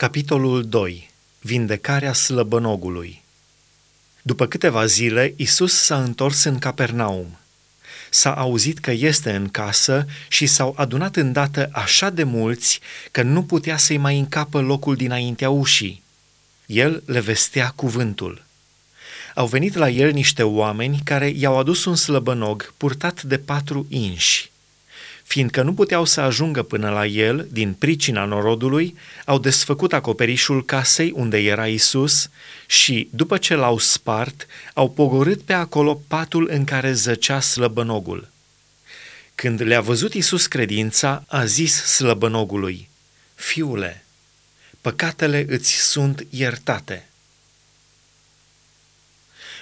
Capitolul 2. Vindecarea slăbănogului După câteva zile, Isus s-a întors în Capernaum. S-a auzit că este în casă și s-au adunat îndată așa de mulți că nu putea să-i mai încapă locul dinaintea ușii. El le vestea cuvântul. Au venit la el niște oameni care i-au adus un slăbănog purtat de patru inși Fiindcă nu puteau să ajungă până la el din pricina norodului, au desfăcut acoperișul casei unde era Isus și, după ce l-au spart, au pogorât pe acolo patul în care zăcea slăbănogul. Când le-a văzut Isus credința, a zis slăbănogului, Fiule, păcatele îți sunt iertate.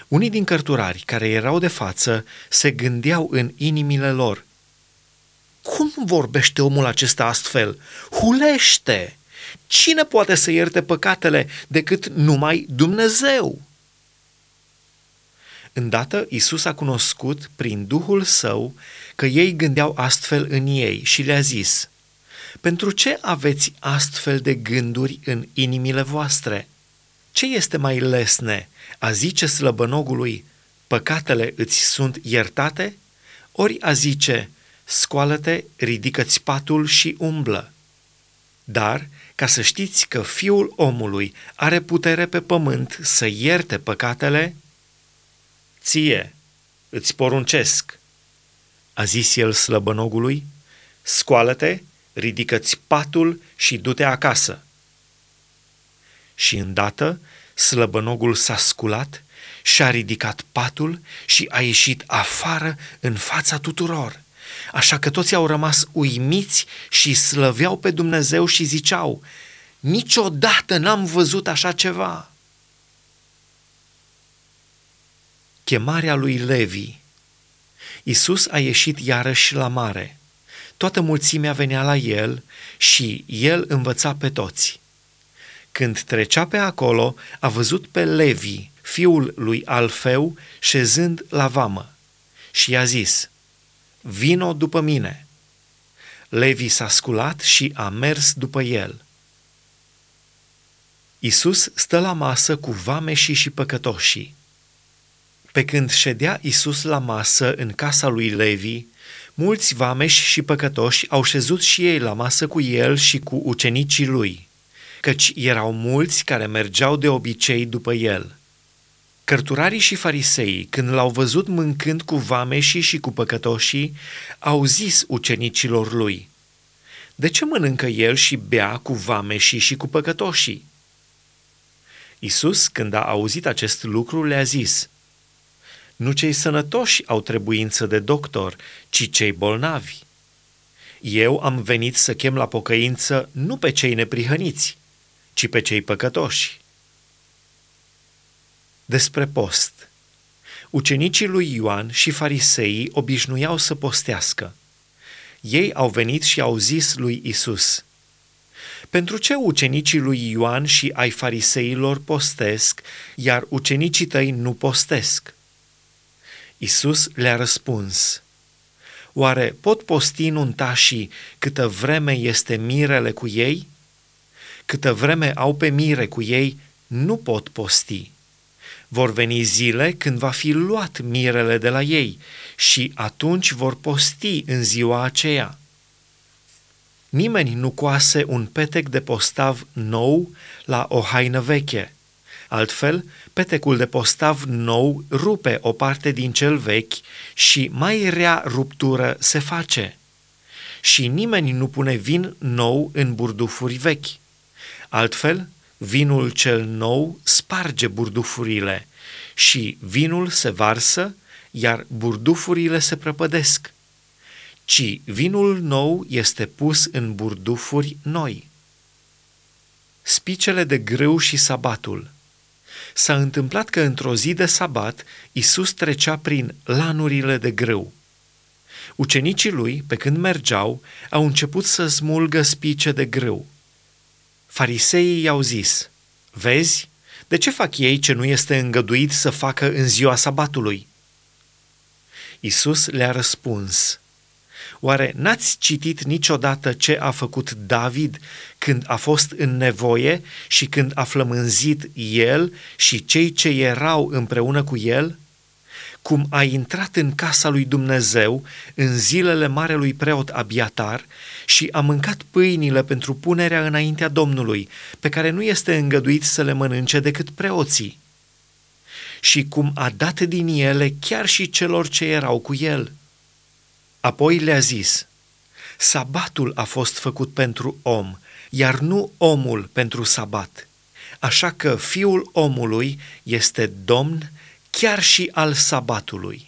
Unii din cărturari care erau de față se gândeau în inimile lor, cum vorbește omul acesta astfel? Hulește! Cine poate să ierte păcatele decât numai Dumnezeu? Îndată Isus a cunoscut prin Duhul Său că ei gândeau astfel în ei și le-a zis, Pentru ce aveți astfel de gânduri în inimile voastre? Ce este mai lesne, a zice slăbănogului, păcatele îți sunt iertate? Ori a zice, scoală-te, ridică-ți patul și umblă. Dar, ca să știți că fiul omului are putere pe pământ să ierte păcatele, ție îți poruncesc, a zis el slăbănogului, scoală-te, ridică-ți patul și du-te acasă. Și îndată slăbănogul s-a sculat și-a ridicat patul și a ieșit afară în fața tuturor – Așa că toți au rămas uimiți și slăveau pe Dumnezeu și ziceau, niciodată n-am văzut așa ceva. Chemarea lui Levi Isus a ieșit iarăși la mare. Toată mulțimea venea la el și el învăța pe toți. Când trecea pe acolo, a văzut pe Levi, fiul lui Alfeu, șezând la vamă și i-a zis – vino după mine. Levi s-a sculat și a mers după el. Isus stă la masă cu vameșii și păcătoșii. Pe când ședea Isus la masă în casa lui Levi, mulți vameși și păcătoși au șezut și ei la masă cu el și cu ucenicii lui, căci erau mulți care mergeau de obicei după el. Cărturarii și fariseii, când l-au văzut mâncând cu vameșii și cu păcătoșii, au zis ucenicilor lui, De ce mănâncă el și bea cu vameșii și cu păcătoșii? Isus, când a auzit acest lucru, le-a zis, Nu cei sănătoși au trebuință de doctor, ci cei bolnavi. Eu am venit să chem la pocăință nu pe cei neprihăniți, ci pe cei păcătoși. Despre post. Ucenicii lui Ioan și fariseii obișnuiau să postească. Ei au venit și au zis lui Isus: Pentru ce ucenicii lui Ioan și ai fariseilor postesc, iar ucenicii tăi nu postesc? Isus le-a răspuns: Oare pot posti nuntașii câtă vreme este mirele cu ei? Câtă vreme au pe mire cu ei, nu pot posti vor veni zile când va fi luat mirele de la ei și atunci vor posti în ziua aceea. Nimeni nu coase un petec de postav nou la o haină veche. Altfel, petecul de postav nou rupe o parte din cel vechi și mai rea ruptură se face. Și nimeni nu pune vin nou în burdufuri vechi. Altfel, vinul cel nou sparge burdufurile și vinul se varsă, iar burdufurile se prăpădesc, ci vinul nou este pus în burdufuri noi. Spicele de grâu și sabatul S-a întâmplat că într-o zi de sabat Isus trecea prin lanurile de grâu. Ucenicii lui, pe când mergeau, au început să smulgă spice de grâu – Fariseii i-au zis, Vezi, de ce fac ei ce nu este îngăduit să facă în ziua sabatului? Isus le-a răspuns, Oare n-ați citit niciodată ce a făcut David când a fost în nevoie și când a flămânzit el și cei ce erau împreună cu el? Cum a intrat în casa lui Dumnezeu în zilele marelui preot Abiatar și a mâncat pâinile pentru punerea înaintea Domnului, pe care nu este îngăduit să le mănânce decât preoții. Și cum a dat din ele chiar și celor ce erau cu el – Apoi le-a zis, sabatul a fost făcut pentru om, iar nu omul pentru sabat. Așa că fiul omului este domn chiar și al sabatului.